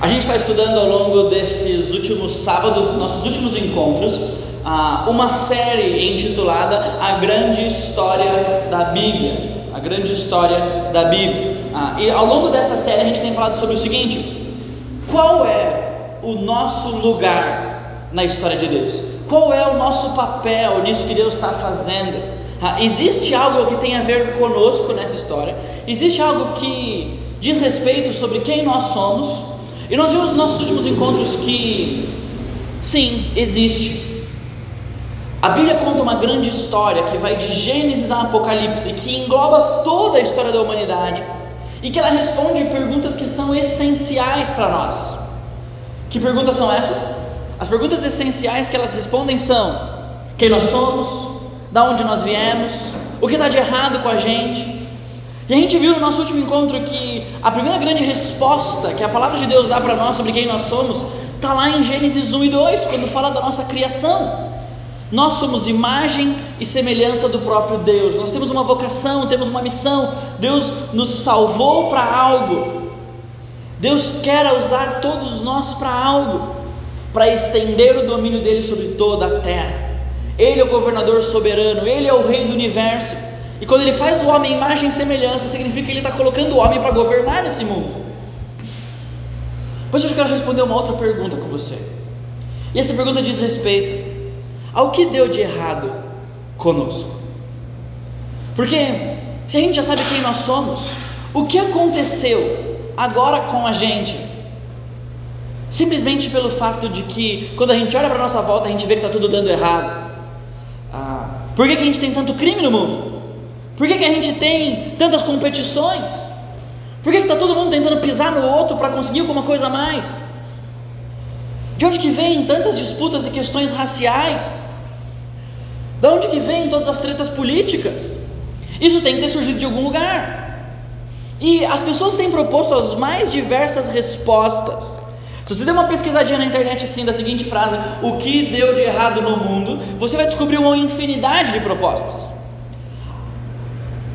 A gente está estudando ao longo desses últimos sábados, nossos últimos encontros, ah, uma série intitulada A Grande História da Bíblia. A Grande História da Bíblia. Ah, e ao longo dessa série a gente tem falado sobre o seguinte: qual é o nosso lugar na história de Deus? Qual é o nosso papel nisso que Deus está fazendo? Ah, existe algo que tem a ver conosco nessa história? Existe algo que diz respeito sobre quem nós somos? E nós vimos nos nossos últimos encontros que, sim, existe. A Bíblia conta uma grande história que vai de Gênesis a Apocalipse, que engloba toda a história da humanidade e que ela responde perguntas que são essenciais para nós. Que perguntas são essas? As perguntas essenciais que elas respondem são: quem nós somos, da onde nós viemos, o que está de errado com a gente. E a gente viu no nosso último encontro que a primeira grande resposta que a palavra de Deus dá para nós sobre quem nós somos está lá em Gênesis 1 e 2, quando fala da nossa criação. Nós somos imagem e semelhança do próprio Deus. Nós temos uma vocação, temos uma missão. Deus nos salvou para algo. Deus quer usar todos nós para algo, para estender o domínio dele sobre toda a terra. Ele é o governador soberano, ele é o rei do universo. E quando ele faz o homem imagem e semelhança, significa que ele está colocando o homem para governar nesse mundo. Pois eu quero responder uma outra pergunta com você. E essa pergunta diz respeito ao que deu de errado conosco. Porque se a gente já sabe quem nós somos, o que aconteceu agora com a gente? Simplesmente pelo fato de que quando a gente olha para nossa volta, a gente vê que está tudo dando errado. Ah, por que, que a gente tem tanto crime no mundo? Por que, que a gente tem tantas competições? Por que está todo mundo tentando pisar no outro para conseguir alguma coisa a mais? De onde que vem tantas disputas e questões raciais? De onde que vem todas as tretas políticas? Isso tem que ter surgido de algum lugar. E as pessoas têm proposto as mais diversas respostas. Se você der uma pesquisadinha na internet assim da seguinte frase, o que deu de errado no mundo, você vai descobrir uma infinidade de propostas.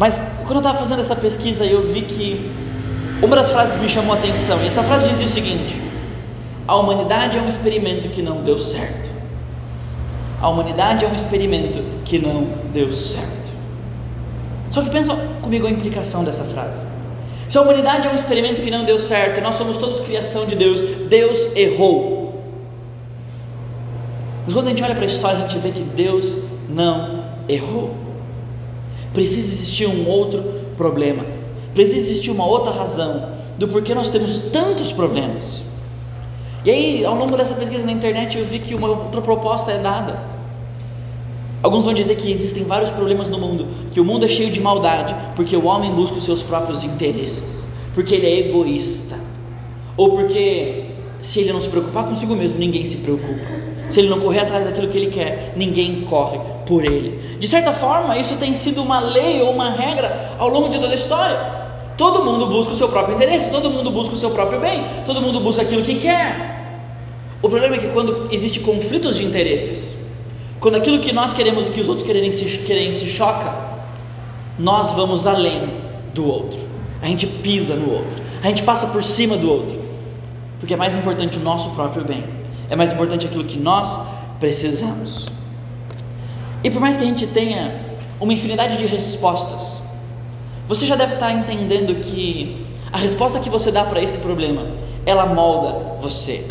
Mas quando eu estava fazendo essa pesquisa, eu vi que uma das frases me chamou a atenção, e essa frase dizia o seguinte: a humanidade é um experimento que não deu certo. A humanidade é um experimento que não deu certo. Só que pensa comigo a implicação dessa frase. Se a humanidade é um experimento que não deu certo, nós somos todos criação de Deus, Deus errou. Mas quando a gente olha para a história, a gente vê que Deus não errou. Precisa existir um outro problema. Precisa existir uma outra razão do porquê nós temos tantos problemas. E aí, ao longo dessa pesquisa na internet, eu vi que uma outra proposta é dada. Alguns vão dizer que existem vários problemas no mundo, que o mundo é cheio de maldade, porque o homem busca os seus próprios interesses, porque ele é egoísta, ou porque se ele não se preocupar consigo mesmo, ninguém se preocupa. Se ele não correr atrás daquilo que ele quer, ninguém corre por ele. De certa forma, isso tem sido uma lei ou uma regra ao longo de toda a história. Todo mundo busca o seu próprio interesse, todo mundo busca o seu próprio bem, todo mundo busca aquilo que quer. O problema é que quando existe conflitos de interesses, quando aquilo que nós queremos e que os outros querem se, querem se choca, nós vamos além do outro. A gente pisa no outro, a gente passa por cima do outro, porque é mais importante o nosso próprio bem, é mais importante aquilo que nós precisamos. E por mais que a gente tenha uma infinidade de respostas, você já deve estar entendendo que a resposta que você dá para esse problema, ela molda você.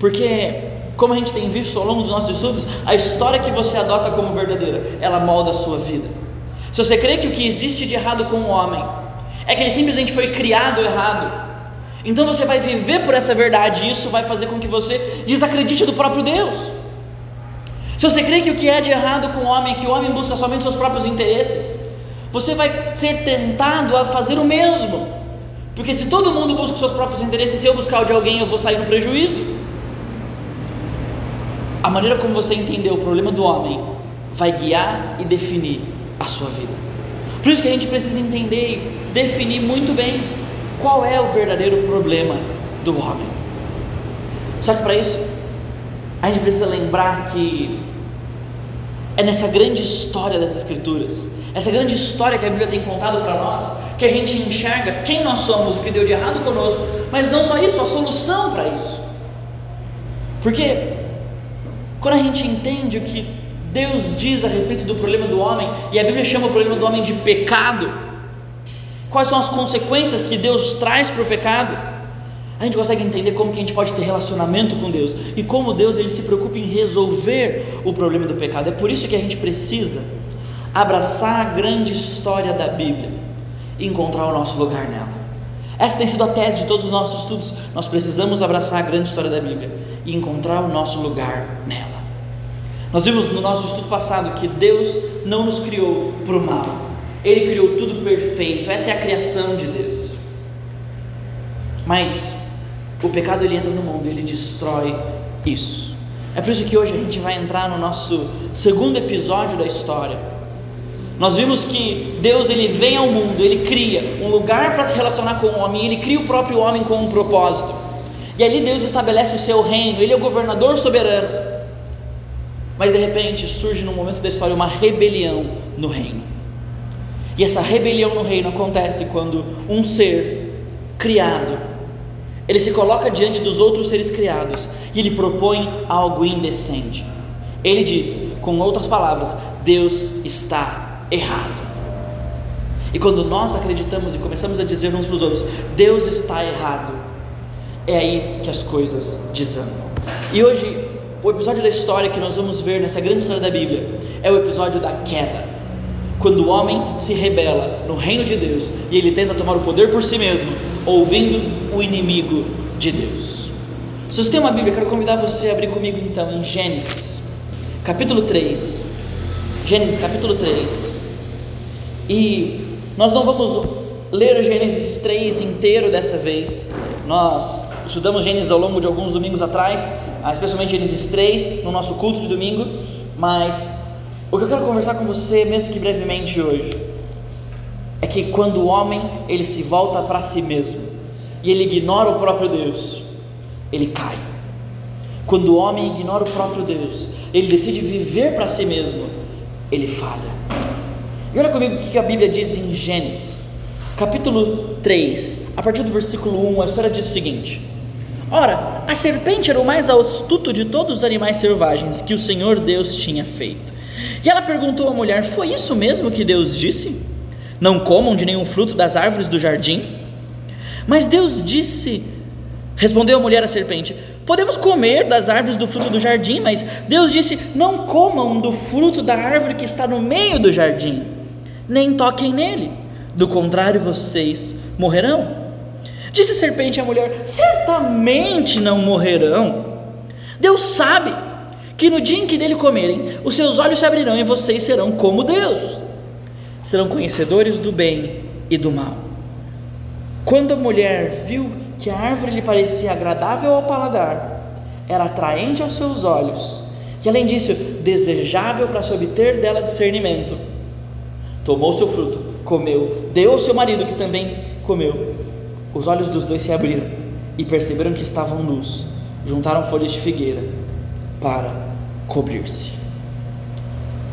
Porque, como a gente tem visto ao longo dos nossos estudos, a história que você adota como verdadeira, ela molda a sua vida. Se você crê que o que existe de errado com o homem é que ele simplesmente foi criado errado, então você vai viver por essa verdade e isso vai fazer com que você desacredite do próprio Deus. Se você crê que o que é de errado com o homem é que o homem busca somente seus próprios interesses, você vai ser tentado a fazer o mesmo. Porque se todo mundo busca seus próprios interesses, se eu buscar o de alguém, eu vou sair no prejuízo. A maneira como você entender o problema do homem vai guiar e definir a sua vida. Por isso que a gente precisa entender e definir muito bem qual é o verdadeiro problema do homem. Só que para isso, a gente precisa lembrar que é nessa grande história das Escrituras essa grande história que a Bíblia tem contado para nós, que a gente enxerga quem nós somos, o que deu de errado conosco, mas não só isso, a solução para isso. Porque quando a gente entende o que Deus diz a respeito do problema do homem, e a Bíblia chama o problema do homem de pecado, quais são as consequências que Deus traz para o pecado, a gente consegue entender como que a gente pode ter relacionamento com Deus e como Deus ele se preocupa em resolver o problema do pecado. É por isso que a gente precisa abraçar a grande história da Bíblia e encontrar o nosso lugar nela. Essa tem sido a tese de todos os nossos estudos. Nós precisamos abraçar a grande história da Bíblia e encontrar o nosso lugar nela. Nós vimos no nosso estudo passado que Deus não nos criou para o mal, Ele criou tudo perfeito, essa é a criação de Deus. Mas o pecado ele entra no mundo, ele destrói isso. É por isso que hoje a gente vai entrar no nosso segundo episódio da história nós vimos que Deus ele vem ao mundo, ele cria um lugar para se relacionar com o homem, ele cria o próprio homem com um propósito. E ali Deus estabelece o seu reino, ele é o governador soberano. Mas de repente surge no momento da história uma rebelião no reino. E essa rebelião no reino acontece quando um ser criado, ele se coloca diante dos outros seres criados e ele propõe algo indecente. Ele diz, com outras palavras, Deus está errado. E quando nós acreditamos e começamos a dizer uns para os outros, Deus está errado, é aí que as coisas desandam. E hoje, o episódio da história que nós vamos ver nessa grande história da Bíblia é o episódio da queda. Quando o homem se rebela no reino de Deus e ele tenta tomar o poder por si mesmo, ouvindo o inimigo de Deus. Se você tem uma Bíblia, quero convidar você a abrir comigo então em Gênesis, capítulo 3. Gênesis capítulo 3. E nós não vamos ler Gênesis 3 inteiro dessa vez. Nós estudamos Gênesis ao longo de alguns domingos atrás, ah, especialmente Gênesis 3, no nosso culto de domingo. Mas o que eu quero conversar com você, mesmo que brevemente hoje, é que quando o homem ele se volta para si mesmo e ele ignora o próprio Deus, ele cai. Quando o homem ignora o próprio Deus, ele decide viver para si mesmo, ele falha. E olha comigo o que a Bíblia diz em Gênesis, capítulo 3, a partir do versículo 1, a história diz o seguinte: Ora, a serpente era o mais astuto de todos os animais selvagens que o Senhor Deus tinha feito. E ela perguntou à mulher: Foi isso mesmo que Deus disse? Não comam de nenhum fruto das árvores do jardim? Mas Deus disse: Respondeu a mulher à serpente: Podemos comer das árvores do fruto do jardim, mas Deus disse: Não comam do fruto da árvore que está no meio do jardim nem toquem nele, do contrário vocês morrerão. Disse a serpente à mulher: Certamente não morrerão. Deus sabe que no dia em que dele comerem, os seus olhos se abrirão e vocês serão como Deus. Serão conhecedores do bem e do mal. Quando a mulher viu que a árvore lhe parecia agradável ao paladar, era atraente aos seus olhos, e além disso, desejável para se obter dela discernimento, tomou seu fruto, comeu, deu ao seu marido que também comeu. Os olhos dos dois se abriram e perceberam que estavam nus. Juntaram folhas de figueira para cobrir-se.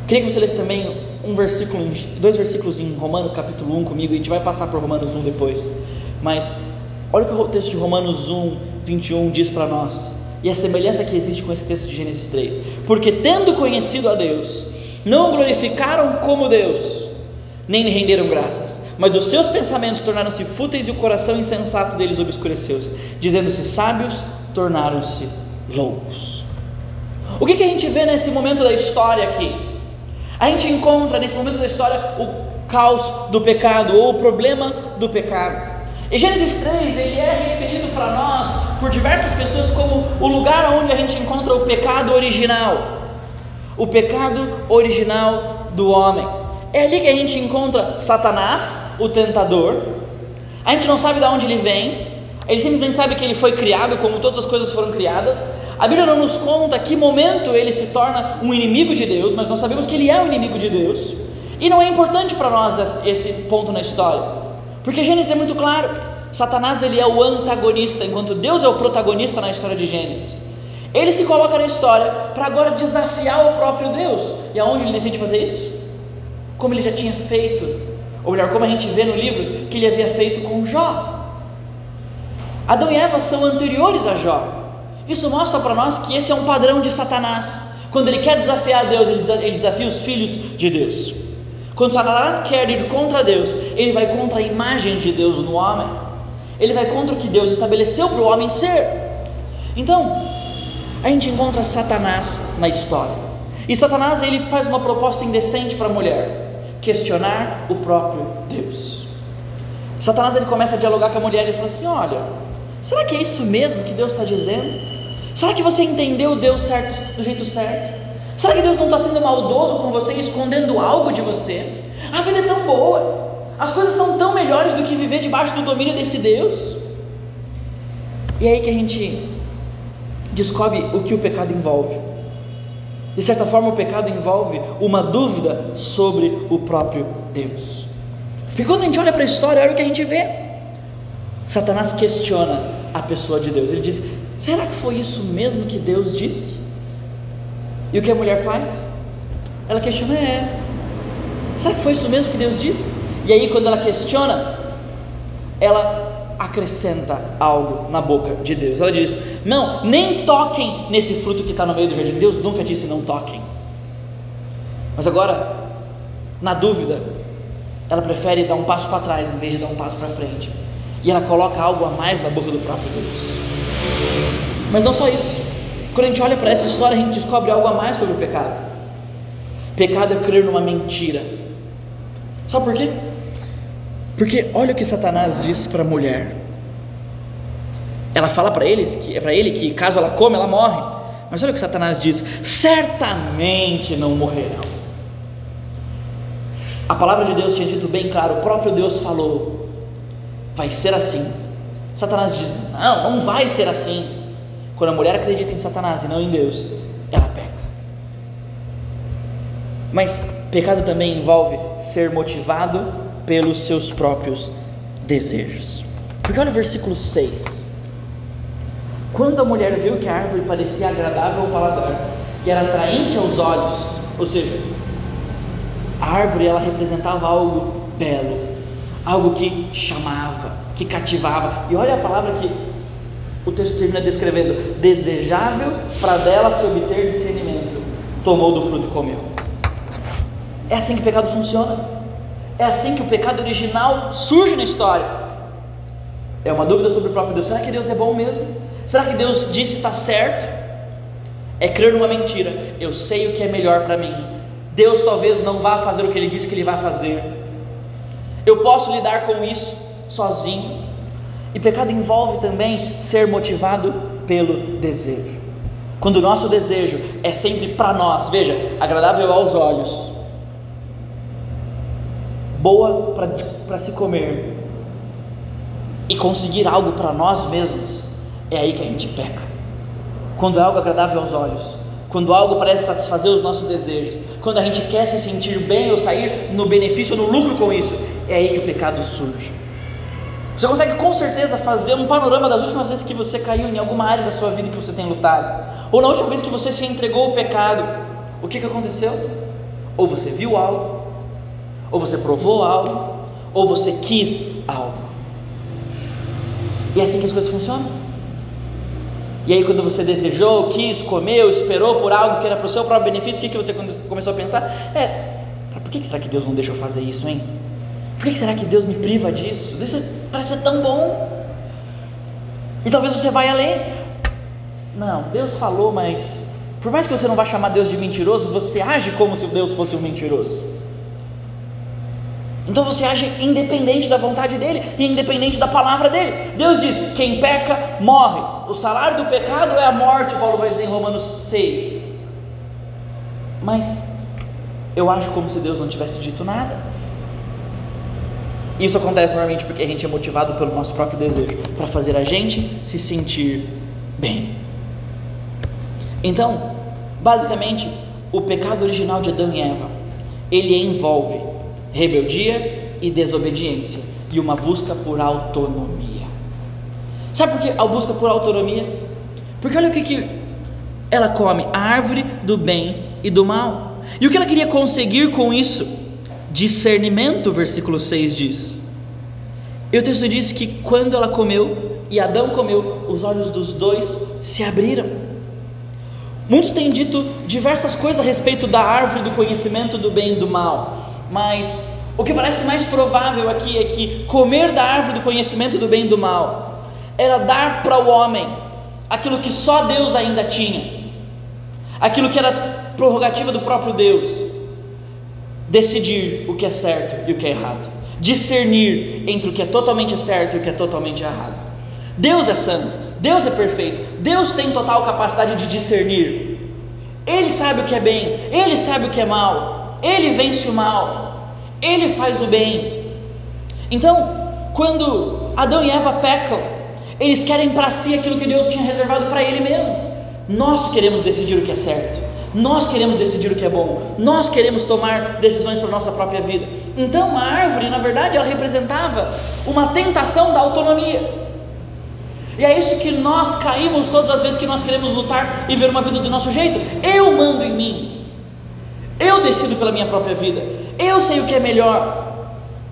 Queria que você lesse também um versículo, dois versículos em Romanos capítulo 1 comigo, a gente vai passar por Romanos 1 depois. Mas olha o que o texto de Romanos 1, 21 diz para nós. E a semelhança que existe com esse texto de Gênesis 3. Porque tendo conhecido a Deus, não glorificaram como Deus, nem lhe renderam graças. Mas os seus pensamentos tornaram-se fúteis e o coração insensato deles obscureceu-se. Dizendo-se sábios, tornaram-se loucos. O que, que a gente vê nesse momento da história aqui? A gente encontra nesse momento da história o caos do pecado ou o problema do pecado. E Gênesis 3 ele é referido para nós por diversas pessoas como o lugar onde a gente encontra o pecado original. O pecado original do homem. É ali que a gente encontra Satanás, o tentador. A gente não sabe de onde ele vem, ele simplesmente sabe que ele foi criado como todas as coisas foram criadas. A Bíblia não nos conta que momento ele se torna um inimigo de Deus, mas nós sabemos que ele é um inimigo de Deus. E não é importante para nós esse ponto na história, porque Gênesis é muito claro. Satanás ele é o antagonista, enquanto Deus é o protagonista na história de Gênesis. Ele se coloca na história para agora desafiar o próprio Deus. E aonde ele decide fazer isso? como ele já tinha feito, ou melhor, como a gente vê no livro, que ele havia feito com Jó. Adão e Eva são anteriores a Jó. Isso mostra para nós que esse é um padrão de Satanás. Quando ele quer desafiar Deus, ele desafia os filhos de Deus. Quando Satanás quer ir contra Deus, ele vai contra a imagem de Deus no homem. Ele vai contra o que Deus estabeleceu para o homem ser. Então, a gente encontra Satanás na história. E Satanás ele faz uma proposta indecente para a mulher, questionar o próprio Deus. Satanás ele começa a dialogar com a mulher e fala assim: Olha, será que é isso mesmo que Deus está dizendo? Será que você entendeu Deus certo do jeito certo? Será que Deus não está sendo maldoso com você, escondendo algo de você? A vida é tão boa, as coisas são tão melhores do que viver debaixo do domínio desse Deus. E é aí que a gente descobre o que o pecado envolve. De certa forma, o pecado envolve uma dúvida sobre o próprio Deus. Porque quando a gente olha para a história, olha o que a gente vê. Satanás questiona a pessoa de Deus. Ele diz: Será que foi isso mesmo que Deus disse? E o que a mulher faz? Ela questiona, é. Será que foi isso mesmo que Deus disse? E aí, quando ela questiona, ela acrescenta algo na boca de Deus. Ela diz: Não, nem toquem nesse fruto que está no meio do jardim. Deus nunca disse não toquem. Mas agora, na dúvida, ela prefere dar um passo para trás em vez de dar um passo para frente. E ela coloca algo a mais na boca do próprio Deus. Mas não só isso. Quando a gente olha para essa história, a gente descobre algo a mais sobre o pecado. Pecado é crer numa mentira. Sabe por quê? Porque olha o que Satanás diz para a mulher. Ela fala para eles que é para ele que caso ela come, ela morre. Mas olha o que Satanás diz: certamente não morrerão. A palavra de Deus tinha dito bem claro, o próprio Deus falou: vai ser assim. Satanás diz: não, não vai ser assim. Quando a mulher acredita em Satanás e não em Deus, ela peca. Mas pecado também envolve ser motivado pelos seus próprios desejos. Porque olha o versículo 6. Quando a mulher viu que a árvore parecia agradável ao paladar e era atraente aos olhos, ou seja, a árvore ela representava algo belo, algo que chamava, que cativava. E olha a palavra que o texto termina descrevendo: desejável para dela se obter discernimento. Tomou do fruto e comeu. É assim que o pecado funciona. É assim que o pecado original surge na história. É uma dúvida sobre o próprio Deus. Será que Deus é bom mesmo? Será que Deus disse está certo? É crer numa mentira. Eu sei o que é melhor para mim. Deus talvez não vá fazer o que Ele disse que Ele vai fazer. Eu posso lidar com isso sozinho. E pecado envolve também ser motivado pelo desejo. Quando o nosso desejo é sempre para nós, veja, agradável aos olhos, boa para se comer e conseguir algo para nós mesmos, é aí que a gente peca. Quando é algo agradável aos olhos, quando algo parece satisfazer os nossos desejos, quando a gente quer se sentir bem ou sair no benefício, no lucro com isso, é aí que o pecado surge. Você consegue com certeza fazer um panorama das últimas vezes que você caiu em alguma área da sua vida que você tem lutado, ou na última vez que você se entregou ao pecado. O que, que aconteceu? Ou você viu algo, ou você provou algo, ou você quis algo. E é assim que as coisas funcionam. E aí, quando você desejou, quis, comeu, esperou por algo que era para o seu próprio benefício, o que, que você começou a pensar? É, por que será que Deus não deixa eu fazer isso, hein? Por que será que Deus me priva disso? Isso parece ser tão bom. E talvez você vai além. Não, Deus falou, mas por mais que você não vá chamar Deus de mentiroso, você age como se Deus fosse um mentiroso. Então você age independente da vontade dele e independente da palavra dele. Deus diz: quem peca morre. O salário do pecado é a morte, Paulo vai dizer em Romanos 6. Mas eu acho como se Deus não tivesse dito nada. Isso acontece normalmente porque a gente é motivado pelo nosso próprio desejo, para fazer a gente se sentir bem. Então, basicamente, o pecado original de Adão e Eva, ele envolve rebeldia e desobediência e uma busca por autonomia. Sabe por que a busca por autonomia? Porque olha o que, que ela come: a árvore do bem e do mal. E o que ela queria conseguir com isso? Discernimento, versículo 6 diz. E o texto diz que quando ela comeu e Adão comeu, os olhos dos dois se abriram. Muitos têm dito diversas coisas a respeito da árvore do conhecimento do bem e do mal, mas o que parece mais provável aqui é que comer da árvore do conhecimento do bem e do mal era dar para o homem aquilo que só Deus ainda tinha, aquilo que era prerrogativa do próprio Deus, decidir o que é certo e o que é errado, discernir entre o que é totalmente certo e o que é totalmente errado. Deus é santo, Deus é perfeito, Deus tem total capacidade de discernir. Ele sabe o que é bem, ele sabe o que é mal, ele vence o mal, ele faz o bem. Então, quando Adão e Eva pecam, eles querem para si aquilo que Deus tinha reservado para ele mesmo. Nós queremos decidir o que é certo. Nós queremos decidir o que é bom, nós queremos tomar decisões para a nossa própria vida. Então, a árvore, na verdade, ela representava uma tentação da autonomia. E é isso que nós caímos todas as vezes que nós queremos lutar e ver uma vida do nosso jeito. Eu mando em mim, eu decido pela minha própria vida, eu sei o que é melhor.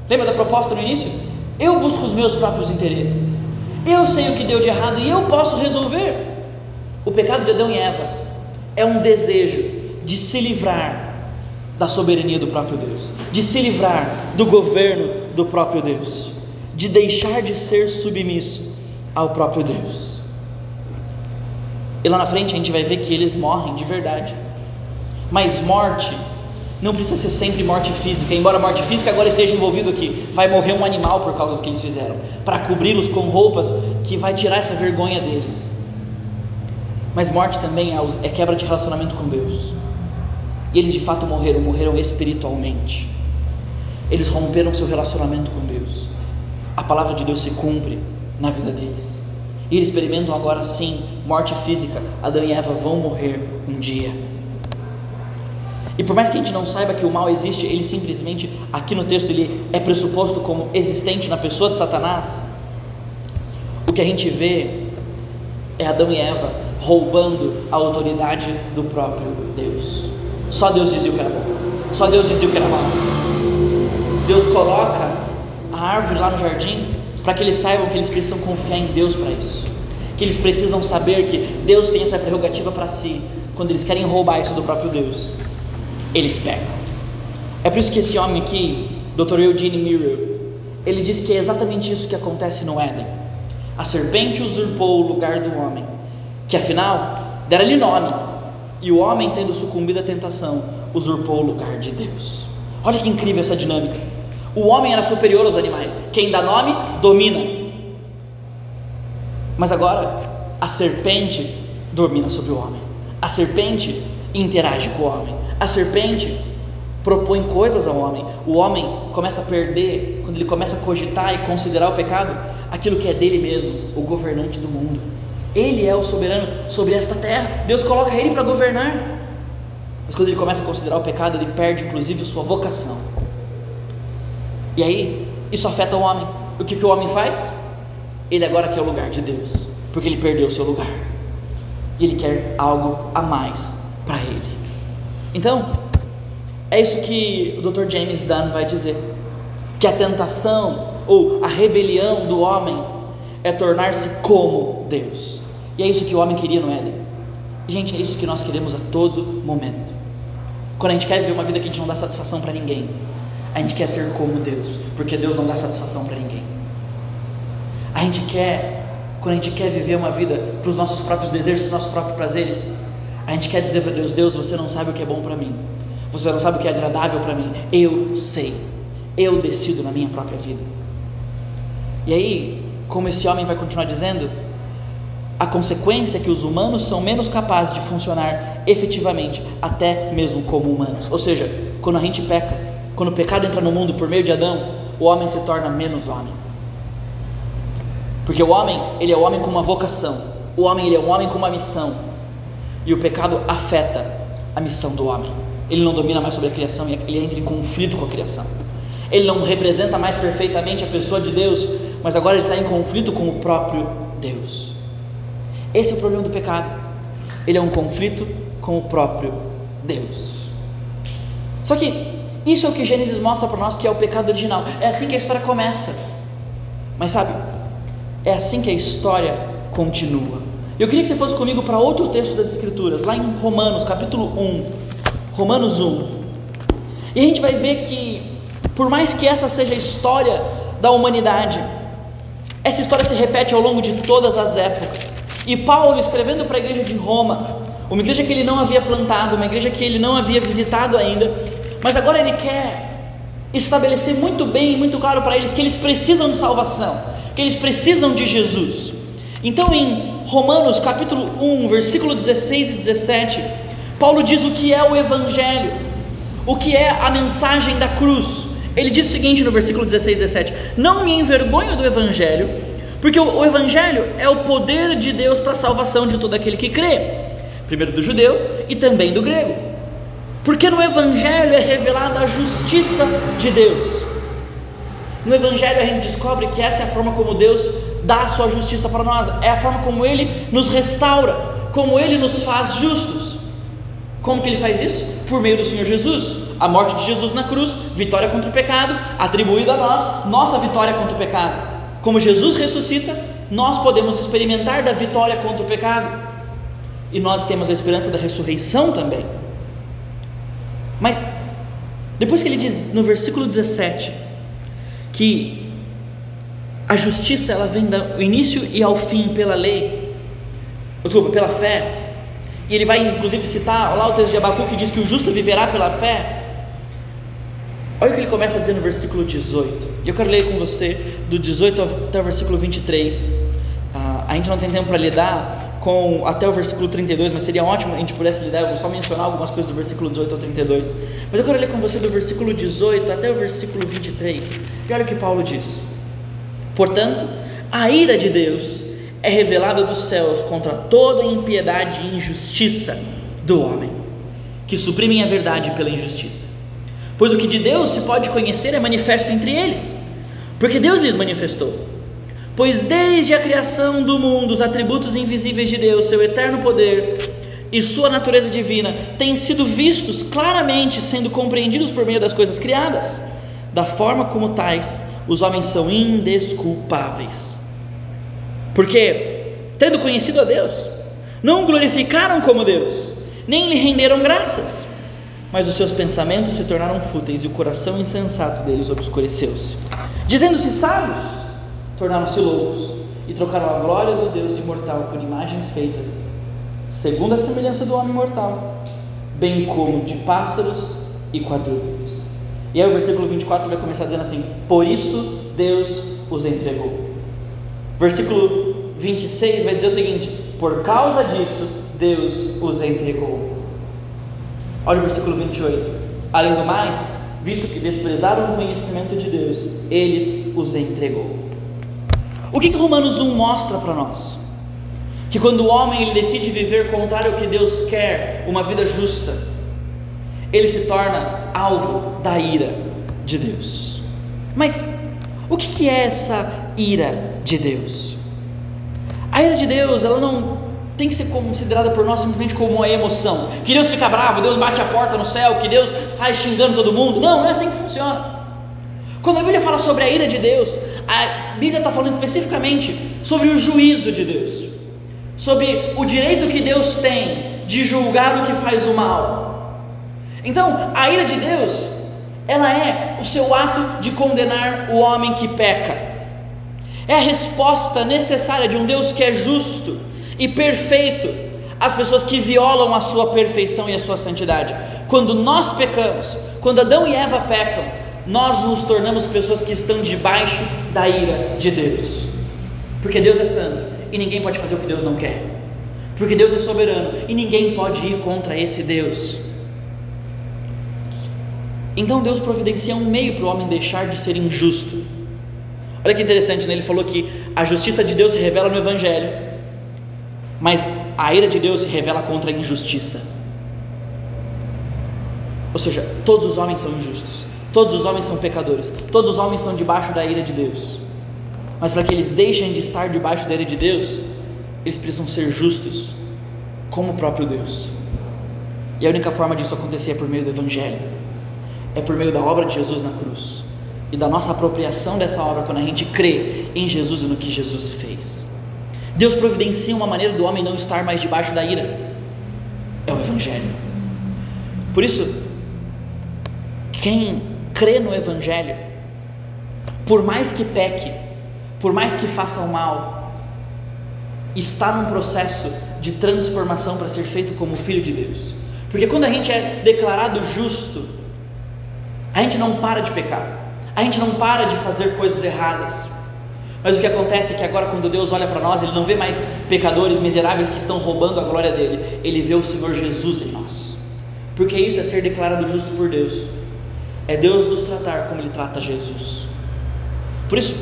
Lembra da proposta no início? Eu busco os meus próprios interesses, eu sei o que deu de errado e eu posso resolver. O pecado de Adão e Eva é um desejo de se livrar da soberania do próprio Deus, de se livrar do governo do próprio Deus, de deixar de ser submisso ao próprio Deus. E lá na frente a gente vai ver que eles morrem de verdade. Mas morte não precisa ser sempre morte física, embora morte física agora esteja envolvido aqui, vai morrer um animal por causa do que eles fizeram, para cobri-los com roupas que vai tirar essa vergonha deles. Mas morte também é, é quebra de relacionamento com Deus. E eles de fato morreram, morreram espiritualmente. Eles romperam seu relacionamento com Deus. A palavra de Deus se cumpre na vida deles. E eles experimentam agora sim morte física. Adão e Eva vão morrer um dia. E por mais que a gente não saiba que o mal existe, ele simplesmente, aqui no texto, ele é pressuposto como existente na pessoa de Satanás. O que a gente vê é Adão e Eva roubando a autoridade do próprio Deus. Só Deus dizia o que era bom. Só Deus dizia o que era mal. Deus coloca a árvore lá no jardim para que eles saibam que eles precisam confiar em Deus para isso. Que eles precisam saber que Deus tem essa prerrogativa para si. Quando eles querem roubar isso do próprio Deus, eles pegam. É por isso que esse homem aqui, Dr. Eugene Mirror, ele diz que é exatamente isso que acontece no Éden. A serpente usurpou o lugar do homem que afinal dera-lhe nome, e o homem, tendo sucumbido à tentação, usurpou o lugar de Deus. Olha que incrível essa dinâmica. O homem era superior aos animais, quem dá nome, domina. Mas agora, a serpente domina sobre o homem, a serpente interage com o homem, a serpente propõe coisas ao homem. O homem começa a perder, quando ele começa a cogitar e considerar o pecado, aquilo que é dele mesmo, o governante do mundo. Ele é o soberano sobre esta terra. Deus coloca ele para governar. Mas quando ele começa a considerar o pecado, ele perde inclusive sua vocação. E aí, isso afeta o homem. O que, que o homem faz? Ele agora quer o lugar de Deus, porque ele perdeu o seu lugar. E ele quer algo a mais para ele. Então, é isso que o Dr. James Dunn vai dizer: que a tentação ou a rebelião do homem é tornar-se como Deus. E é isso que o homem queria no Éden. Gente, é isso que nós queremos a todo momento. Quando a gente quer viver uma vida que a gente não dá satisfação para ninguém, a gente quer ser como Deus, porque Deus não dá satisfação para ninguém. A gente quer, quando a gente quer viver uma vida para os nossos próprios desejos, para os nossos próprios prazeres, a gente quer dizer para Deus: Deus, você não sabe o que é bom para mim, você não sabe o que é agradável para mim, eu sei, eu decido na minha própria vida. E aí, como esse homem vai continuar dizendo, a consequência é que os humanos são menos capazes de funcionar efetivamente, até mesmo como humanos. Ou seja, quando a gente peca, quando o pecado entra no mundo por meio de Adão, o homem se torna menos homem. Porque o homem, ele é o homem com uma vocação. O homem, ele é um homem com uma missão. E o pecado afeta a missão do homem. Ele não domina mais sobre a criação ele entra em conflito com a criação. Ele não representa mais perfeitamente a pessoa de Deus, mas agora ele está em conflito com o próprio Deus. Esse é o problema do pecado. Ele é um conflito com o próprio Deus. Só que Isso é o que Gênesis mostra para nós que é o pecado original. É assim que a história começa. Mas sabe, é assim que a história continua. Eu queria que você fosse comigo para outro texto das Escrituras, lá em Romanos, capítulo 1. Romanos 1. E a gente vai ver que, por mais que essa seja a história da humanidade, essa história se repete ao longo de todas as épocas. E Paulo, escrevendo para a igreja de Roma, uma igreja que ele não havia plantado, uma igreja que ele não havia visitado ainda, mas agora ele quer estabelecer muito bem, muito claro para eles que eles precisam de salvação, que eles precisam de Jesus. Então, em Romanos capítulo 1, versículo 16 e 17, Paulo diz o que é o Evangelho, o que é a mensagem da cruz. Ele diz o seguinte no versículo 16 e 17: Não me envergonho do Evangelho, porque o, o Evangelho é o poder de Deus para a salvação de todo aquele que crê, primeiro do judeu e também do grego. Porque no Evangelho é revelada a justiça de Deus. No Evangelho a gente descobre que essa é a forma como Deus dá a sua justiça para nós, é a forma como Ele nos restaura, como Ele nos faz justos. Como que Ele faz isso? Por meio do Senhor Jesus. A morte de Jesus na cruz, vitória contra o pecado, atribuída a nós, nossa vitória contra o pecado. Como Jesus ressuscita, nós podemos experimentar da vitória contra o pecado. E nós temos a esperança da ressurreição também. Mas, depois que ele diz no versículo 17, que a justiça ela vem do início e ao fim pela lei, desculpa, pela fé, e ele vai inclusive citar lá o texto de Abacu que diz que o justo viverá pela fé. Olha o que ele começa a dizer no versículo 18. E eu quero ler com você do 18 até o versículo 23. Ah, a gente não tem tempo para lidar com até o versículo 32, mas seria ótimo a gente pudesse lidar. Eu vou só mencionar algumas coisas do versículo 18 ao 32. Mas eu quero ler com você do versículo 18 até o versículo 23. E olha o que Paulo diz: Portanto, a ira de Deus é revelada dos céus contra toda impiedade e injustiça do homem, que suprimem a verdade pela injustiça pois o que de Deus se pode conhecer é manifesto entre eles, porque Deus lhes manifestou. Pois desde a criação do mundo, os atributos invisíveis de Deus, seu eterno poder e sua natureza divina, têm sido vistos claramente, sendo compreendidos por meio das coisas criadas. Da forma como tais, os homens são indesculpáveis. Porque, tendo conhecido a Deus, não glorificaram como Deus, nem lhe renderam graças mas os seus pensamentos se tornaram fúteis e o coração insensato deles obscureceu-se. Dizendo-se sábios, tornaram-se loucos e trocaram a glória do Deus imortal por imagens feitas, segundo a semelhança do homem mortal, bem como de pássaros e quadrúpedes. E aí o versículo 24 vai começar dizendo assim: Por isso Deus os entregou. Versículo 26 vai dizer o seguinte: Por causa disso Deus os entregou. Olha o versículo 28. Além do mais, visto que desprezaram o conhecimento de Deus, eles os entregou. O que, que Romanos 1 mostra para nós? Que quando o homem ele decide viver contrário ao que Deus quer, uma vida justa, ele se torna alvo da ira de Deus. Mas o que, que é essa ira de Deus? A ira de Deus, ela não tem que ser considerada por nós simplesmente como uma emoção. Que Deus fica bravo, Deus bate a porta no céu, que Deus sai xingando todo mundo. Não, não é assim que funciona. Quando a Bíblia fala sobre a ira de Deus, a Bíblia está falando especificamente sobre o juízo de Deus, sobre o direito que Deus tem de julgar o que faz o mal. Então, a ira de Deus, ela é o seu ato de condenar o homem que peca. É a resposta necessária de um Deus que é justo e perfeito as pessoas que violam a sua perfeição e a sua santidade. Quando nós pecamos, quando Adão e Eva pecam, nós nos tornamos pessoas que estão debaixo da ira de Deus. Porque Deus é santo e ninguém pode fazer o que Deus não quer. Porque Deus é soberano e ninguém pode ir contra esse Deus. Então Deus providencia um meio para o homem deixar de ser injusto. Olha que interessante, né? ele falou que a justiça de Deus se revela no Evangelho mas a ira de Deus se revela contra a injustiça. Ou seja, todos os homens são injustos, todos os homens são pecadores, todos os homens estão debaixo da ira de Deus. Mas para que eles deixem de estar debaixo da ira de Deus, eles precisam ser justos, como o próprio Deus. E a única forma disso acontecer é por meio do Evangelho. é por meio da obra de Jesus na cruz e da nossa apropriação dessa obra quando a gente crê em Jesus e no que Jesus fez. Deus providencia uma maneira do homem não estar mais debaixo da ira. É o Evangelho. Por isso, quem crê no Evangelho, por mais que peque, por mais que faça o mal, está num processo de transformação para ser feito como filho de Deus. Porque quando a gente é declarado justo, a gente não para de pecar, a gente não para de fazer coisas erradas. Mas o que acontece é que agora, quando Deus olha para nós, Ele não vê mais pecadores miseráveis que estão roubando a glória dele, Ele vê o Senhor Jesus em nós. Porque isso é ser declarado justo por Deus, é Deus nos tratar como Ele trata Jesus. Por isso,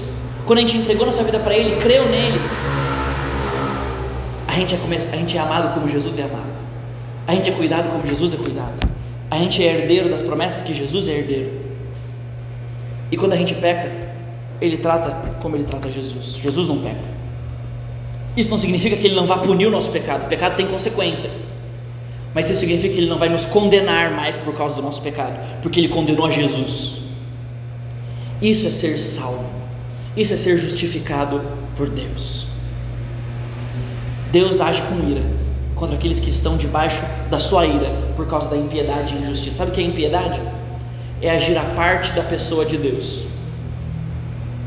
quando a gente entregou nossa vida para Ele, creu nele, a gente, é, a gente é amado como Jesus é amado, a gente é cuidado como Jesus é cuidado, a gente é herdeiro das promessas que Jesus é herdeiro. E quando a gente peca, Ele trata como Ele trata Jesus. Jesus não peca. Isso não significa que Ele não vai punir o nosso pecado, o pecado tem consequência. Mas isso significa que Ele não vai nos condenar mais por causa do nosso pecado, porque Ele condenou a Jesus. Isso é ser salvo, isso é ser justificado por Deus. Deus age com ira contra aqueles que estão debaixo da sua ira por causa da impiedade e injustiça. Sabe o que é impiedade? É agir a parte da pessoa de Deus.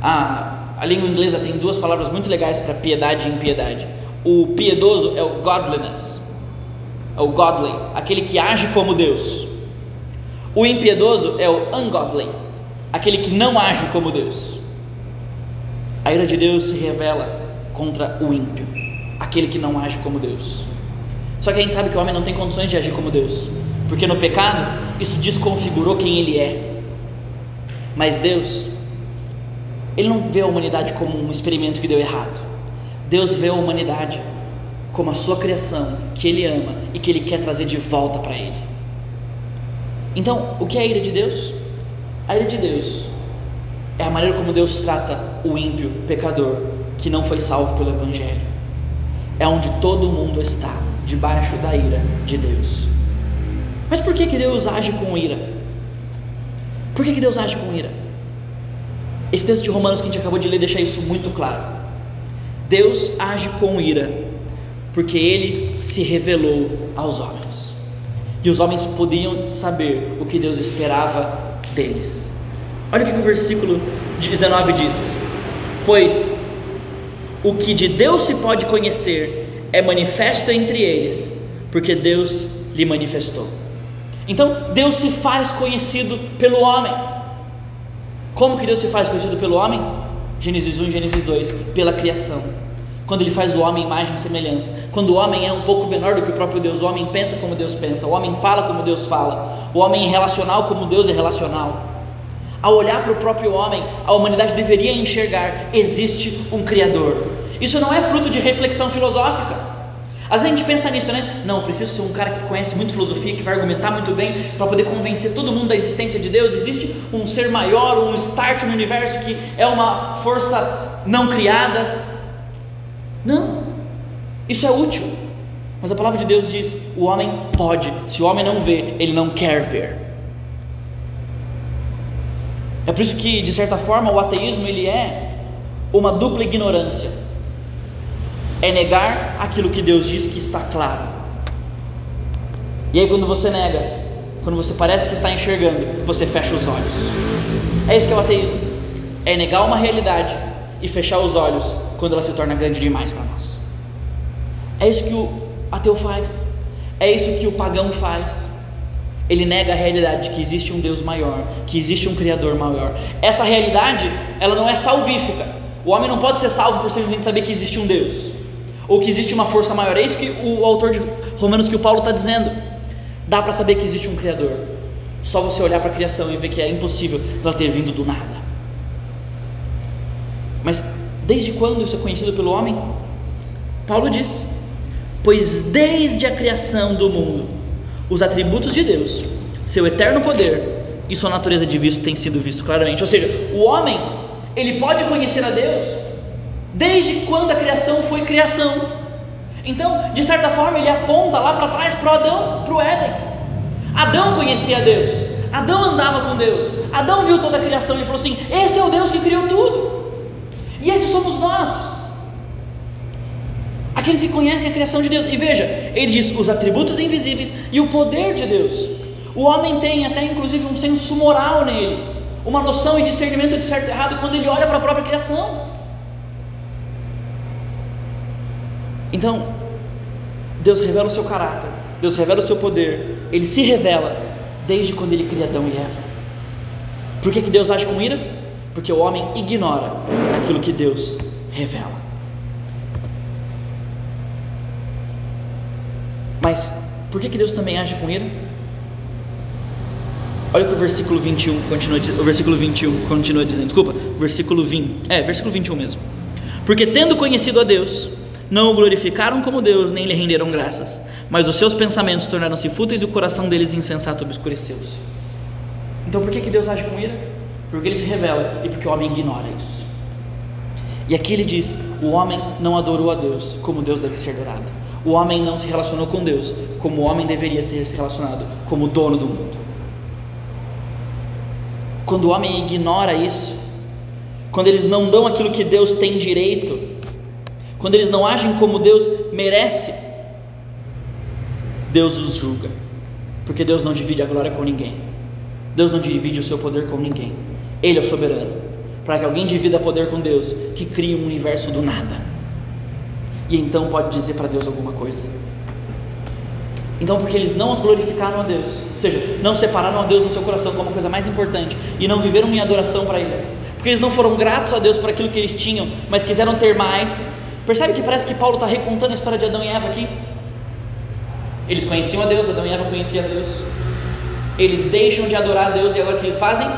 A, a língua inglesa tem duas palavras muito legais para piedade e impiedade. O piedoso é o godliness, é o godly, aquele que age como Deus. O impiedoso é o ungodly, aquele que não age como Deus. A ira de Deus se revela contra o ímpio aquele que não age como Deus. Só que a gente sabe que o homem não tem condições de agir como Deus, porque no pecado isso desconfigurou quem ele é. Mas Deus, Ele não vê a humanidade como um experimento que deu errado. Deus vê a humanidade como a sua criação, que Ele ama e que Ele quer trazer de volta para Ele. Então, o que é a ira de Deus? A ira de Deus é a maneira como Deus trata o ímpio, pecador, que não foi salvo pelo Evangelho é onde todo mundo está, debaixo da ira de Deus. Mas por que, que Deus age com ira? Por que, que Deus age com ira? Esse texto de Romanos que a gente acabou de ler deixa isso muito claro. Deus age com ira porque ele se revelou aos homens. E os homens podiam saber o que Deus esperava deles. Olha o que o versículo 19 diz: Pois o que de Deus se pode conhecer é manifesto entre eles, porque Deus lhe manifestou. Então, Deus se faz conhecido pelo homem. Como que Deus se faz conhecido pelo homem? Gênesis 1 e Gênesis 2, pela criação. Quando ele faz o homem imagem e semelhança. Quando o homem é um pouco menor do que o próprio Deus, o homem pensa como Deus pensa, o homem fala como Deus fala, o homem é relacional como Deus é relacional. Ao olhar para o próprio homem, a humanidade deveria enxergar: existe um Criador. Isso não é fruto de reflexão filosófica. Às vezes a gente pensa nisso, né? Não, preciso ser um cara que conhece muito filosofia, que vai argumentar muito bem para poder convencer todo mundo da existência de Deus. Existe um ser maior, um start no universo que é uma força não criada. Não, isso é útil. Mas a palavra de Deus diz: o homem pode, se o homem não vê, ele não quer ver. É por isso que, de certa forma, o ateísmo ele é uma dupla ignorância. É negar aquilo que Deus diz que está claro. E aí quando você nega, quando você parece que está enxergando, você fecha os olhos. É isso que é o ateísmo. É negar uma realidade e fechar os olhos quando ela se torna grande demais para nós. É isso que o ateu faz. É isso que o pagão faz ele nega a realidade de que existe um Deus maior, que existe um Criador maior. Essa realidade, ela não é salvífica. O homem não pode ser salvo por simplesmente saber que existe um Deus, ou que existe uma força maior. É isso que o autor de Romanos, que o Paulo está dizendo. Dá para saber que existe um Criador. Só você olhar para a criação e ver que é impossível ela ter vindo do nada. Mas desde quando isso é conhecido pelo homem? Paulo diz: Pois desde a criação do mundo, os atributos de Deus, seu eterno poder e sua natureza de visto têm sido visto claramente. Ou seja, o homem, ele pode conhecer a Deus desde quando a criação foi criação. Então, de certa forma, ele aponta lá para trás para Adão, para o Éden. Adão conhecia Deus. Adão andava com Deus, Adão viu toda a criação e falou assim: Esse é o Deus que criou tudo, e esses somos nós. Aqueles que conhecem a criação de Deus, e veja, ele diz os atributos invisíveis e o poder de Deus. O homem tem até inclusive um senso moral nele, uma noção e discernimento de certo e errado quando ele olha para a própria criação. Então, Deus revela o seu caráter, Deus revela o seu poder, ele se revela desde quando ele cria Adão e Eva. Por que, que Deus age com ira? Porque o homem ignora aquilo que Deus revela. Mas por que, que Deus também age com ira? Olha o que o versículo 21 continua, o versículo 21 continua dizendo. Desculpa, versículo 20. É, versículo 21 mesmo. Porque tendo conhecido a Deus, não o glorificaram como Deus, nem lhe renderam graças, mas os seus pensamentos tornaram-se fúteis e o coração deles insensato obscureceu-se. Então por que, que Deus age com ira? Porque ele se revela e porque o homem ignora isso. E aqui ele diz: o homem não adorou a Deus como Deus deve ser adorado. O homem não se relacionou com Deus como o homem deveria ter se relacionado, como dono do mundo. Quando o homem ignora isso, quando eles não dão aquilo que Deus tem direito, quando eles não agem como Deus merece, Deus os julga, porque Deus não divide a glória com ninguém, Deus não divide o seu poder com ninguém, Ele é o soberano. Para que alguém divida poder com Deus, que cria um universo do nada, e então pode dizer para Deus alguma coisa. Então, porque eles não glorificaram a Deus, ou seja, não separaram a Deus no seu coração como a coisa mais importante e não viveram em adoração para Ele, porque eles não foram gratos a Deus por aquilo que eles tinham, mas quiseram ter mais, Percebe que parece que Paulo está recontando a história de Adão e Eva aqui? Eles conheciam a Deus, Adão e Eva conheciam a Deus. Eles deixam de adorar a Deus e agora o que eles fazem?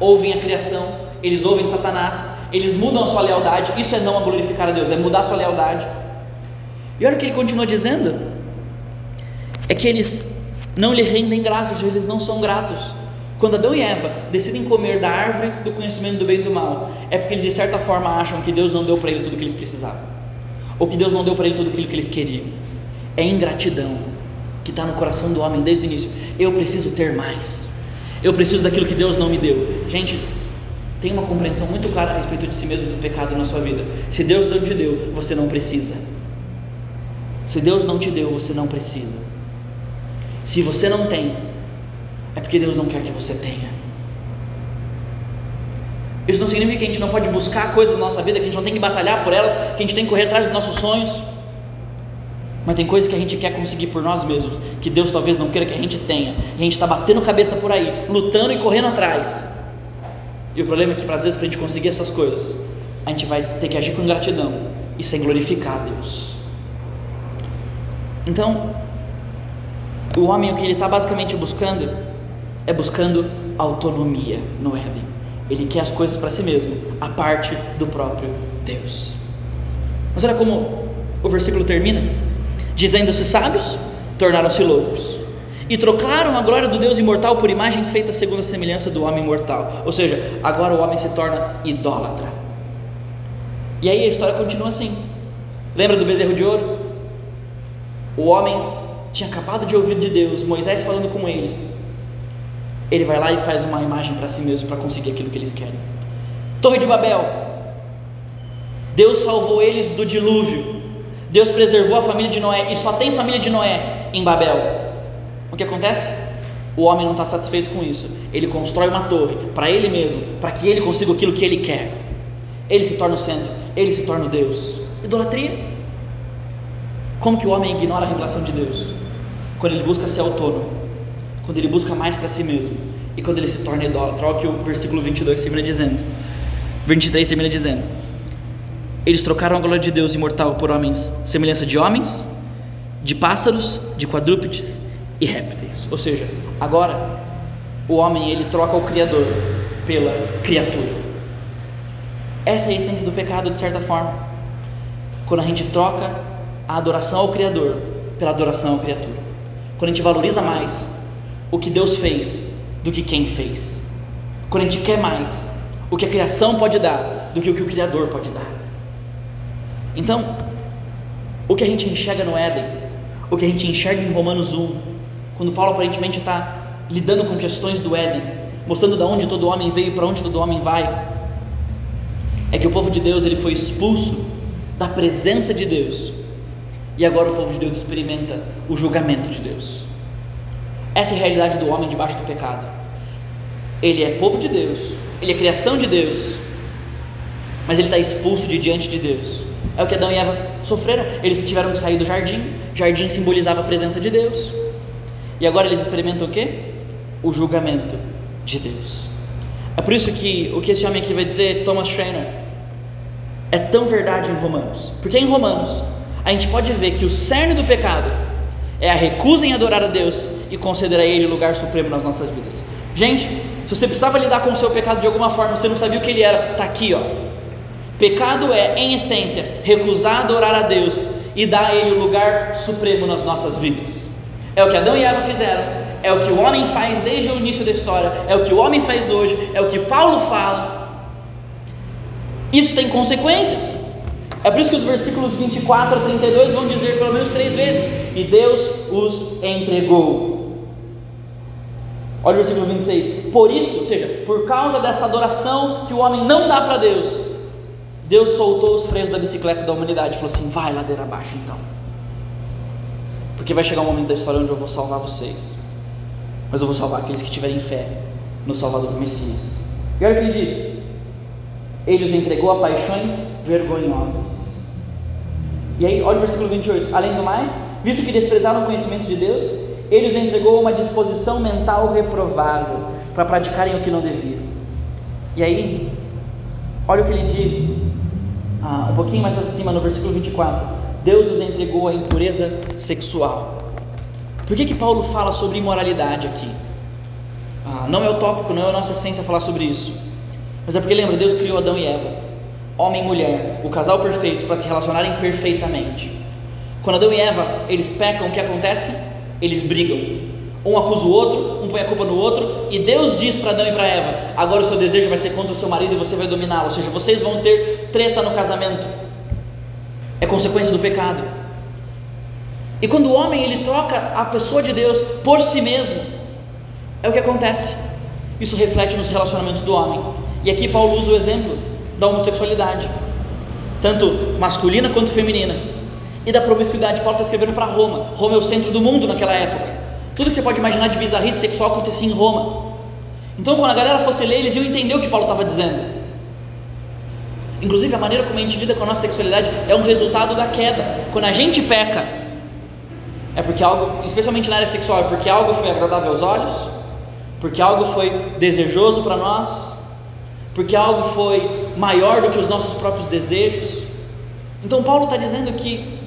Ouvem a criação, eles ouvem Satanás, eles mudam a sua lealdade. Isso é não glorificar a Deus, é mudar a sua lealdade. E olha o que ele continua dizendo: é que eles não lhe rendem graças, eles não são gratos. Quando Adão e Eva decidem comer da árvore do conhecimento do bem e do mal, é porque eles de certa forma acham que Deus não deu para eles tudo o que eles precisavam ou que Deus não deu para ele tudo aquilo que eles queriam. É ingratidão que está no coração do homem desde o início. Eu preciso ter mais. Eu preciso daquilo que Deus não me deu. Gente, tem uma compreensão muito clara a respeito de si mesmo do pecado na sua vida. Se Deus não te deu, você não precisa. Se Deus não te deu, você não precisa. Se você não tem, é porque Deus não quer que você tenha. Isso não significa que a gente não pode buscar coisas na nossa vida, que a gente não tem que batalhar por elas, que a gente tem que correr atrás dos nossos sonhos. Mas tem coisas que a gente quer conseguir por nós mesmos, que Deus talvez não queira que a gente tenha. E a gente está batendo cabeça por aí, lutando e correndo atrás. E o problema é que, às vezes, para a gente conseguir essas coisas, a gente vai ter que agir com gratidão e sem glorificar a Deus. Então, o homem o que ele está basicamente buscando é buscando autonomia no Éden. Ele quer as coisas para si mesmo, a parte do próprio Deus. Mas olha como o versículo termina: dizendo-se sábios, tornaram-se loucos, e trocaram a glória do Deus imortal por imagens feitas segundo a semelhança do homem mortal. Ou seja, agora o homem se torna idólatra. E aí a história continua assim. Lembra do bezerro de ouro? O homem tinha acabado de ouvir de Deus, Moisés falando com eles ele vai lá e faz uma imagem para si mesmo para conseguir aquilo que eles querem. Torre de Babel. Deus salvou eles do dilúvio. Deus preservou a família de Noé e só tem família de Noé em Babel. O que acontece? O homem não está satisfeito com isso. Ele constrói uma torre para ele mesmo, para que ele consiga aquilo que ele quer. Ele se torna o centro, ele se torna o Deus. Idolatria. Como que o homem ignora a revelação de Deus? Quando ele busca ser autônomo quando ele busca mais para si mesmo e quando ele se torna idólatra. Olha o que o versículo 22 termina dizendo. 23 termina dizendo: Eles trocaram a glória de Deus imortal por homens, semelhança de homens, de pássaros, de quadrúpedes e répteis. Ou seja, agora o homem ele troca o Criador pela criatura. Essa é a essência do pecado, de certa forma. Quando a gente troca a adoração ao Criador pela adoração à criatura. Quando a gente valoriza mais o que Deus fez do que quem fez. Quando a gente quer mais o que a criação pode dar do que o que o Criador pode dar. Então, o que a gente enxerga no Éden, o que a gente enxerga em Romanos 1, quando Paulo aparentemente está lidando com questões do Éden, mostrando de onde todo homem veio e para onde todo homem vai, é que o povo de Deus ele foi expulso da presença de Deus e agora o povo de Deus experimenta o julgamento de Deus. Essa é a realidade do homem debaixo do pecado. Ele é povo de Deus, ele é criação de Deus, mas ele está expulso de diante de Deus. É o que Adão e Eva sofreram. Eles tiveram que sair do jardim. Jardim simbolizava a presença de Deus. E agora eles experimentam o que? O julgamento de Deus. É por isso que o que esse homem aqui vai dizer, Thomas Schreiner, é tão verdade em Romanos. Porque em Romanos a gente pode ver que o cerne do pecado é a recusa em adorar a Deus e conceder a Ele o lugar supremo nas nossas vidas. Gente, se você precisava lidar com o seu pecado de alguma forma, você não sabia o que ele era, está aqui, ó. Pecado é, em essência, recusar adorar a Deus e dar a Ele o lugar supremo nas nossas vidas. É o que Adão e Eva fizeram, é o que o homem faz desde o início da história, é o que o homem faz hoje, é o que Paulo fala. Isso tem consequências. É por isso que os versículos 24 a 32 vão dizer pelo menos três vezes: E Deus os entregou. Olha o versículo 26. Por isso, ou seja, por causa dessa adoração que o homem não dá para Deus, Deus soltou os freios da bicicleta da humanidade e falou assim: vai ladeira abaixo então. Porque vai chegar um momento da história onde eu vou salvar vocês. Mas eu vou salvar aqueles que tiverem fé no Salvador do Messias. E olha o que ele diz: Ele os entregou a paixões vergonhosas. E aí, olha o versículo 28. Além do mais, visto que desprezaram o conhecimento de Deus, ele os entregou uma disposição mental reprovável para praticarem o que não deviam. E aí, olha o que ele diz, ah, um pouquinho mais acima, no versículo 24: Deus os entregou à impureza sexual. Por que, que Paulo fala sobre imoralidade aqui? Ah, não é o tópico, não é a nossa essência falar sobre isso. Mas é porque lembra, Deus criou Adão e Eva, homem e mulher, o casal perfeito, para se relacionarem perfeitamente. Quando Adão e Eva eles pecam, o que acontece? Eles brigam. Um acusa o outro, um põe a culpa no outro, e Deus diz para Adão e para Eva: agora o seu desejo vai ser contra o seu marido e você vai dominá-lo. Ou seja, vocês vão ter treta no casamento. É consequência do pecado. E quando o homem ele troca a pessoa de Deus por si mesmo, é o que acontece. Isso reflete nos relacionamentos do homem. E aqui Paulo usa o exemplo da homossexualidade, tanto masculina quanto feminina, e da promiscuidade. Paulo está escrevendo para Roma. Roma é o centro do mundo naquela época. Tudo que você pode imaginar de bizarrice sexual acontecia em Roma. Então, quando a galera fosse ler, eles iam entender o que Paulo estava dizendo. Inclusive, a maneira como a gente lida com a nossa sexualidade é um resultado da queda. Quando a gente peca, é porque algo, especialmente na área sexual, é porque algo foi agradável aos olhos, porque algo foi desejoso para nós, porque algo foi maior do que os nossos próprios desejos. Então, Paulo está dizendo que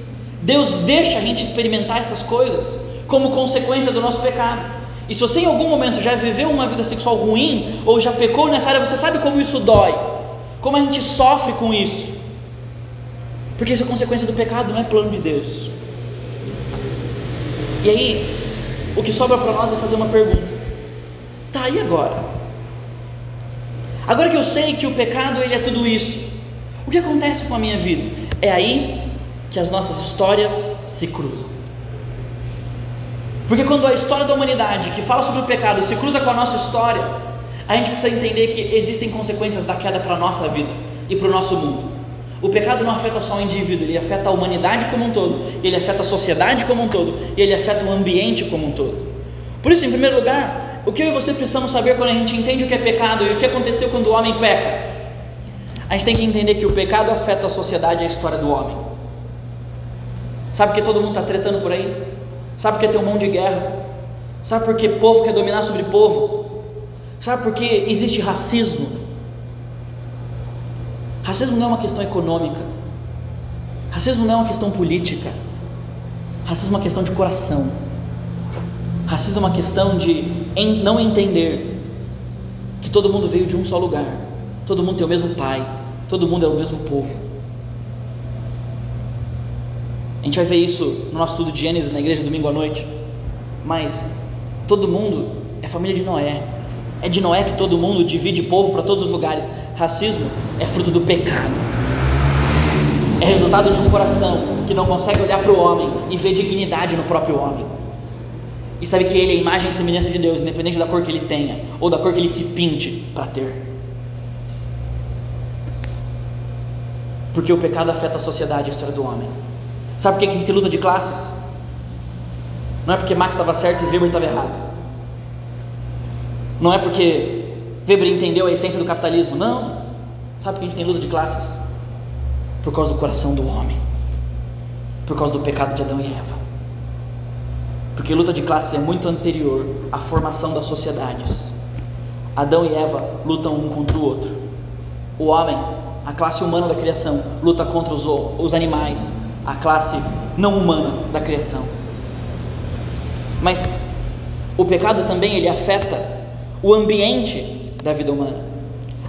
Deus deixa a gente experimentar essas coisas como consequência do nosso pecado. E se você em algum momento já viveu uma vida sexual ruim ou já pecou nessa área, você sabe como isso dói, como a gente sofre com isso. Porque isso é consequência do pecado, não é plano de Deus. E aí, o que sobra para nós é fazer uma pergunta: tá aí agora? Agora que eu sei que o pecado ele é tudo isso, o que acontece com a minha vida? É aí que as nossas histórias se cruzam. Porque quando a história da humanidade que fala sobre o pecado se cruza com a nossa história, a gente precisa entender que existem consequências da queda para a nossa vida e para o nosso mundo. O pecado não afeta só o indivíduo, ele afeta a humanidade como um todo, ele afeta a sociedade como um todo, e ele afeta o ambiente como um todo. Por isso, em primeiro lugar, o que eu e você precisamos saber quando a gente entende o que é pecado e o que aconteceu quando o homem peca? A gente tem que entender que o pecado afeta a sociedade e a história do homem. Sabe que todo mundo está tretando por aí? Sabe que tem um monte de guerra? Sabe por que povo quer dominar sobre povo? Sabe por que existe racismo? Racismo não é uma questão econômica. Racismo não é uma questão política. Racismo é uma questão de coração. Racismo é uma questão de não entender que todo mundo veio de um só lugar. Todo mundo tem o mesmo pai. Todo mundo é o mesmo povo. A gente vai ver isso no nosso estudo de Gênesis na igreja domingo à noite. Mas todo mundo é família de Noé. É de Noé que todo mundo divide povo para todos os lugares. Racismo é fruto do pecado. É resultado de um coração que não consegue olhar para o homem e ver dignidade no próprio homem. e sabe que ele é imagem e semelhança de Deus, independente da cor que ele tenha ou da cor que ele se pinte para ter. Porque o pecado afeta a sociedade e a história do homem. Sabe por que a gente luta de classes? Não é porque Marx estava certo e Weber estava errado. Não é porque Weber entendeu a essência do capitalismo. Não. Sabe por que a gente tem luta de classes? Por causa do coração do homem. Por causa do pecado de Adão e Eva. Porque luta de classes é muito anterior à formação das sociedades. Adão e Eva lutam um contra o outro. O homem, a classe humana da criação, luta contra os, os animais, a classe não humana da criação. Mas o pecado também ele afeta o ambiente da vida humana.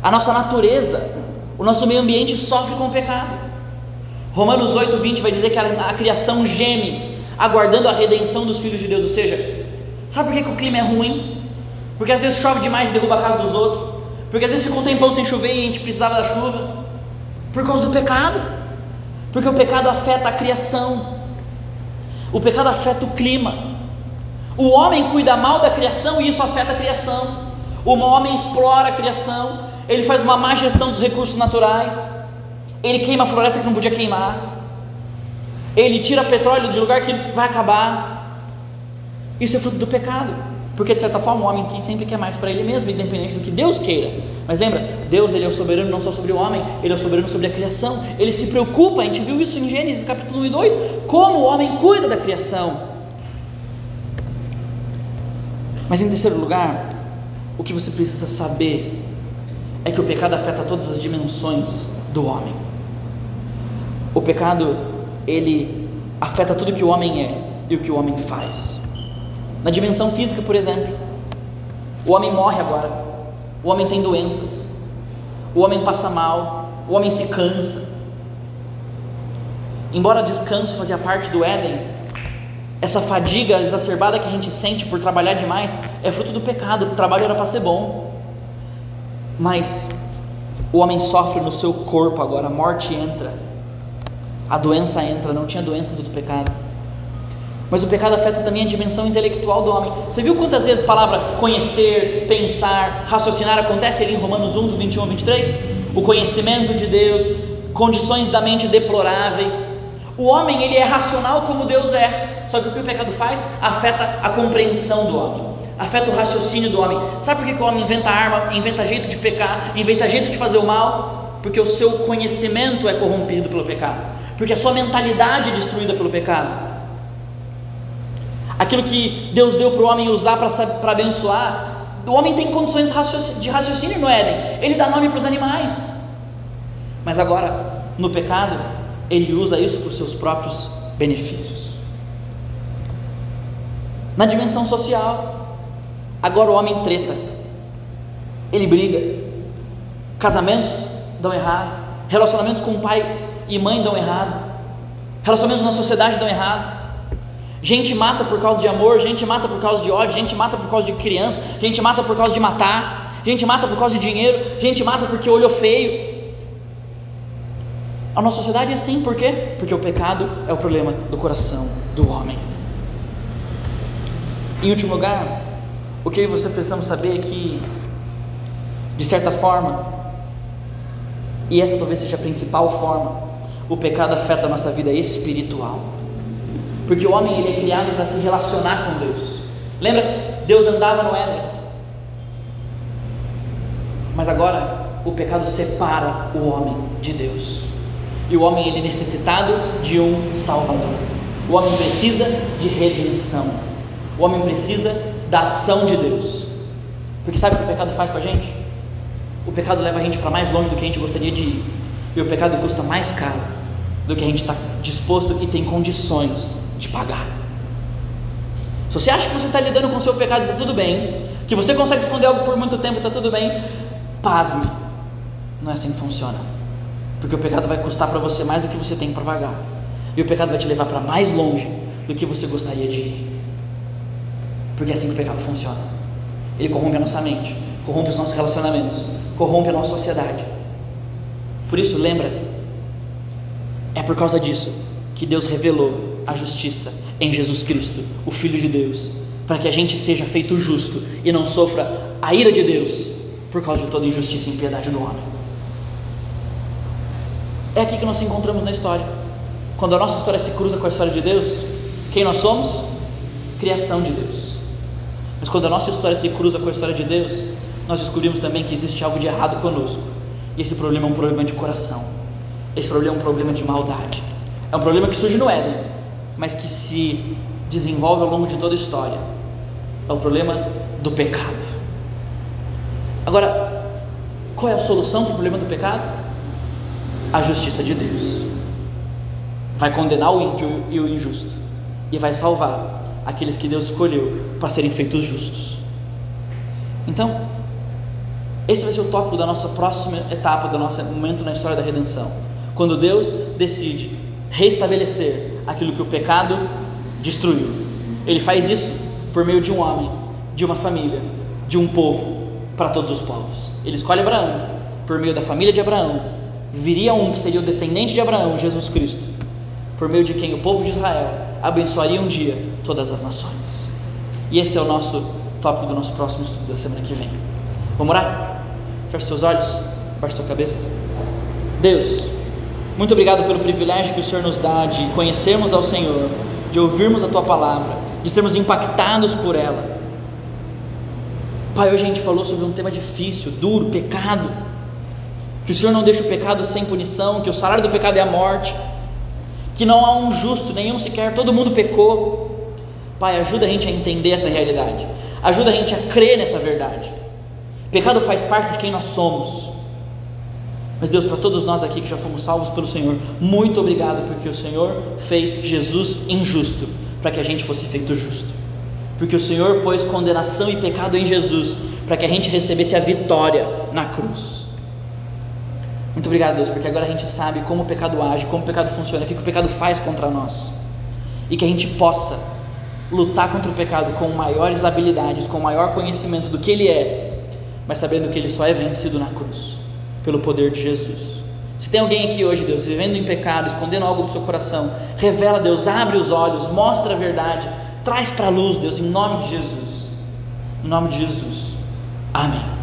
A nossa natureza, o nosso meio ambiente sofre com o pecado. Romanos 8, 20 vai dizer que a, a criação geme, aguardando a redenção dos filhos de Deus. Ou seja, sabe por que, que o clima é ruim? Porque às vezes chove demais e derruba a casa dos outros. Porque às vezes fica um tempão sem chover e a gente precisava da chuva. Por causa do pecado. Porque o pecado afeta a criação. O pecado afeta o clima. O homem cuida mal da criação e isso afeta a criação. O homem explora a criação, ele faz uma má gestão dos recursos naturais, ele queima a floresta que não podia queimar, ele tira petróleo de lugar que vai acabar. Isso é fruto do pecado, porque de certa forma o homem quem sempre quer mais para ele mesmo, independente do que Deus queira. Mas lembra, Deus ele é o soberano não só sobre o homem, ele é o soberano sobre a criação. Ele se preocupa, a gente viu isso em Gênesis capítulo 1 e 2, como o homem cuida da criação. Mas em terceiro lugar, o que você precisa saber é que o pecado afeta todas as dimensões do homem. O pecado, ele afeta tudo que o homem é e o que o homem faz. Na dimensão física, por exemplo, o homem morre agora, o homem tem doenças, o homem passa mal, o homem se cansa. Embora descanso fazia parte do Éden, essa fadiga exacerbada que a gente sente por trabalhar demais é fruto do pecado. O trabalho era para ser bom, mas o homem sofre no seu corpo agora. A morte entra, a doença entra. Não tinha doença do pecado, mas o pecado afeta também a dimensão intelectual do homem. Você viu quantas vezes a palavra conhecer, pensar, raciocinar acontece ali em Romanos 1, do 21 ao 23? O conhecimento de Deus, condições da mente deploráveis. O homem ele é racional como Deus é. Só que o que o pecado faz? Afeta a compreensão do homem, afeta o raciocínio do homem. Sabe por que o homem inventa arma, inventa jeito de pecar, inventa jeito de fazer o mal? Porque o seu conhecimento é corrompido pelo pecado, porque a sua mentalidade é destruída pelo pecado. Aquilo que Deus deu para o homem usar para abençoar, o homem tem condições de raciocínio no Éden, ele dá nome para os animais, mas agora, no pecado, ele usa isso para os seus próprios benefícios. Na dimensão social, agora o homem treta, ele briga, casamentos dão errado, relacionamentos com pai e mãe dão errado, relacionamentos na sociedade dão errado. Gente mata por causa de amor, gente mata por causa de ódio, gente mata por causa de criança, gente mata por causa de matar, gente mata por causa de dinheiro, gente mata porque olhou feio. A nossa sociedade é assim, por quê? Porque o pecado é o problema do coração do homem. Em último lugar, o que você precisamos saber é que, de certa forma, e essa talvez seja a principal forma, o pecado afeta a nossa vida espiritual. Porque o homem ele é criado para se relacionar com Deus. Lembra? Deus andava no Éden. Mas agora o pecado separa o homem de Deus. E o homem ele é necessitado de um salvador. O homem precisa de redenção. O homem precisa da ação de Deus. Porque sabe o que o pecado faz com a gente? O pecado leva a gente para mais longe do que a gente gostaria de ir. E o pecado custa mais caro do que a gente está disposto e tem condições pagar. Se você acha que você está lidando com o seu pecado está tudo bem, que você consegue esconder algo por muito tempo está tudo bem, pasme. Não é assim que funciona. Porque o pecado vai custar para você mais do que você tem para pagar. E o pecado vai te levar para mais longe do que você gostaria de ir. Porque é assim que o pecado funciona. Ele corrompe a nossa mente, corrompe os nossos relacionamentos, corrompe a nossa sociedade. Por isso, lembra, é por causa disso que Deus revelou a justiça em Jesus Cristo, o Filho de Deus, para que a gente seja feito justo e não sofra a ira de Deus por causa de toda injustiça e impiedade do homem. É aqui que nós nos encontramos na história. Quando a nossa história se cruza com a história de Deus, quem nós somos? Criação de Deus. Mas quando a nossa história se cruza com a história de Deus, nós descobrimos também que existe algo de errado conosco. E esse problema é um problema de coração. Esse problema é um problema de maldade. É um problema que surge no Éden, mas que se desenvolve ao longo de toda a história. É o problema do pecado. Agora, qual é a solução para o problema do pecado? A justiça de Deus. Vai condenar o ímpio e o injusto, e vai salvar aqueles que Deus escolheu para serem feitos justos. Então, esse vai ser o tópico da nossa próxima etapa, do nosso momento na história da redenção. Quando Deus decide restabelecer aquilo que o pecado destruiu. Ele faz isso por meio de um homem, de uma família, de um povo, para todos os povos. Ele escolhe Abraão, por meio da família de Abraão, viria um que seria o descendente de Abraão, Jesus Cristo, por meio de quem o povo de Israel abençoaria um dia todas as nações. E esse é o nosso tópico do nosso próximo estudo da semana que vem. Vamos orar? Feche seus olhos, baixe sua cabeça. Deus, muito obrigado pelo privilégio que o Senhor nos dá de conhecermos ao Senhor, de ouvirmos a Tua palavra, de sermos impactados por ela. Pai, hoje a gente falou sobre um tema difícil, duro, pecado. Que o Senhor não deixa o pecado sem punição, que o salário do pecado é a morte, que não há um justo, nenhum sequer, todo mundo pecou. Pai, ajuda a gente a entender essa realidade, ajuda a gente a crer nessa verdade. Pecado faz parte de quem nós somos. Mas Deus, para todos nós aqui que já fomos salvos pelo Senhor, muito obrigado porque o Senhor fez Jesus injusto para que a gente fosse feito justo. Porque o Senhor pôs condenação e pecado em Jesus para que a gente recebesse a vitória na cruz. Muito obrigado, Deus, porque agora a gente sabe como o pecado age, como o pecado funciona, o que o pecado faz contra nós. E que a gente possa lutar contra o pecado com maiores habilidades, com maior conhecimento do que ele é, mas sabendo que ele só é vencido na cruz pelo poder de Jesus. Se tem alguém aqui hoje, Deus, vivendo em pecado, escondendo algo do seu coração, revela, Deus, abre os olhos, mostra a verdade, traz para a luz, Deus, em nome de Jesus. Em nome de Jesus. Amém.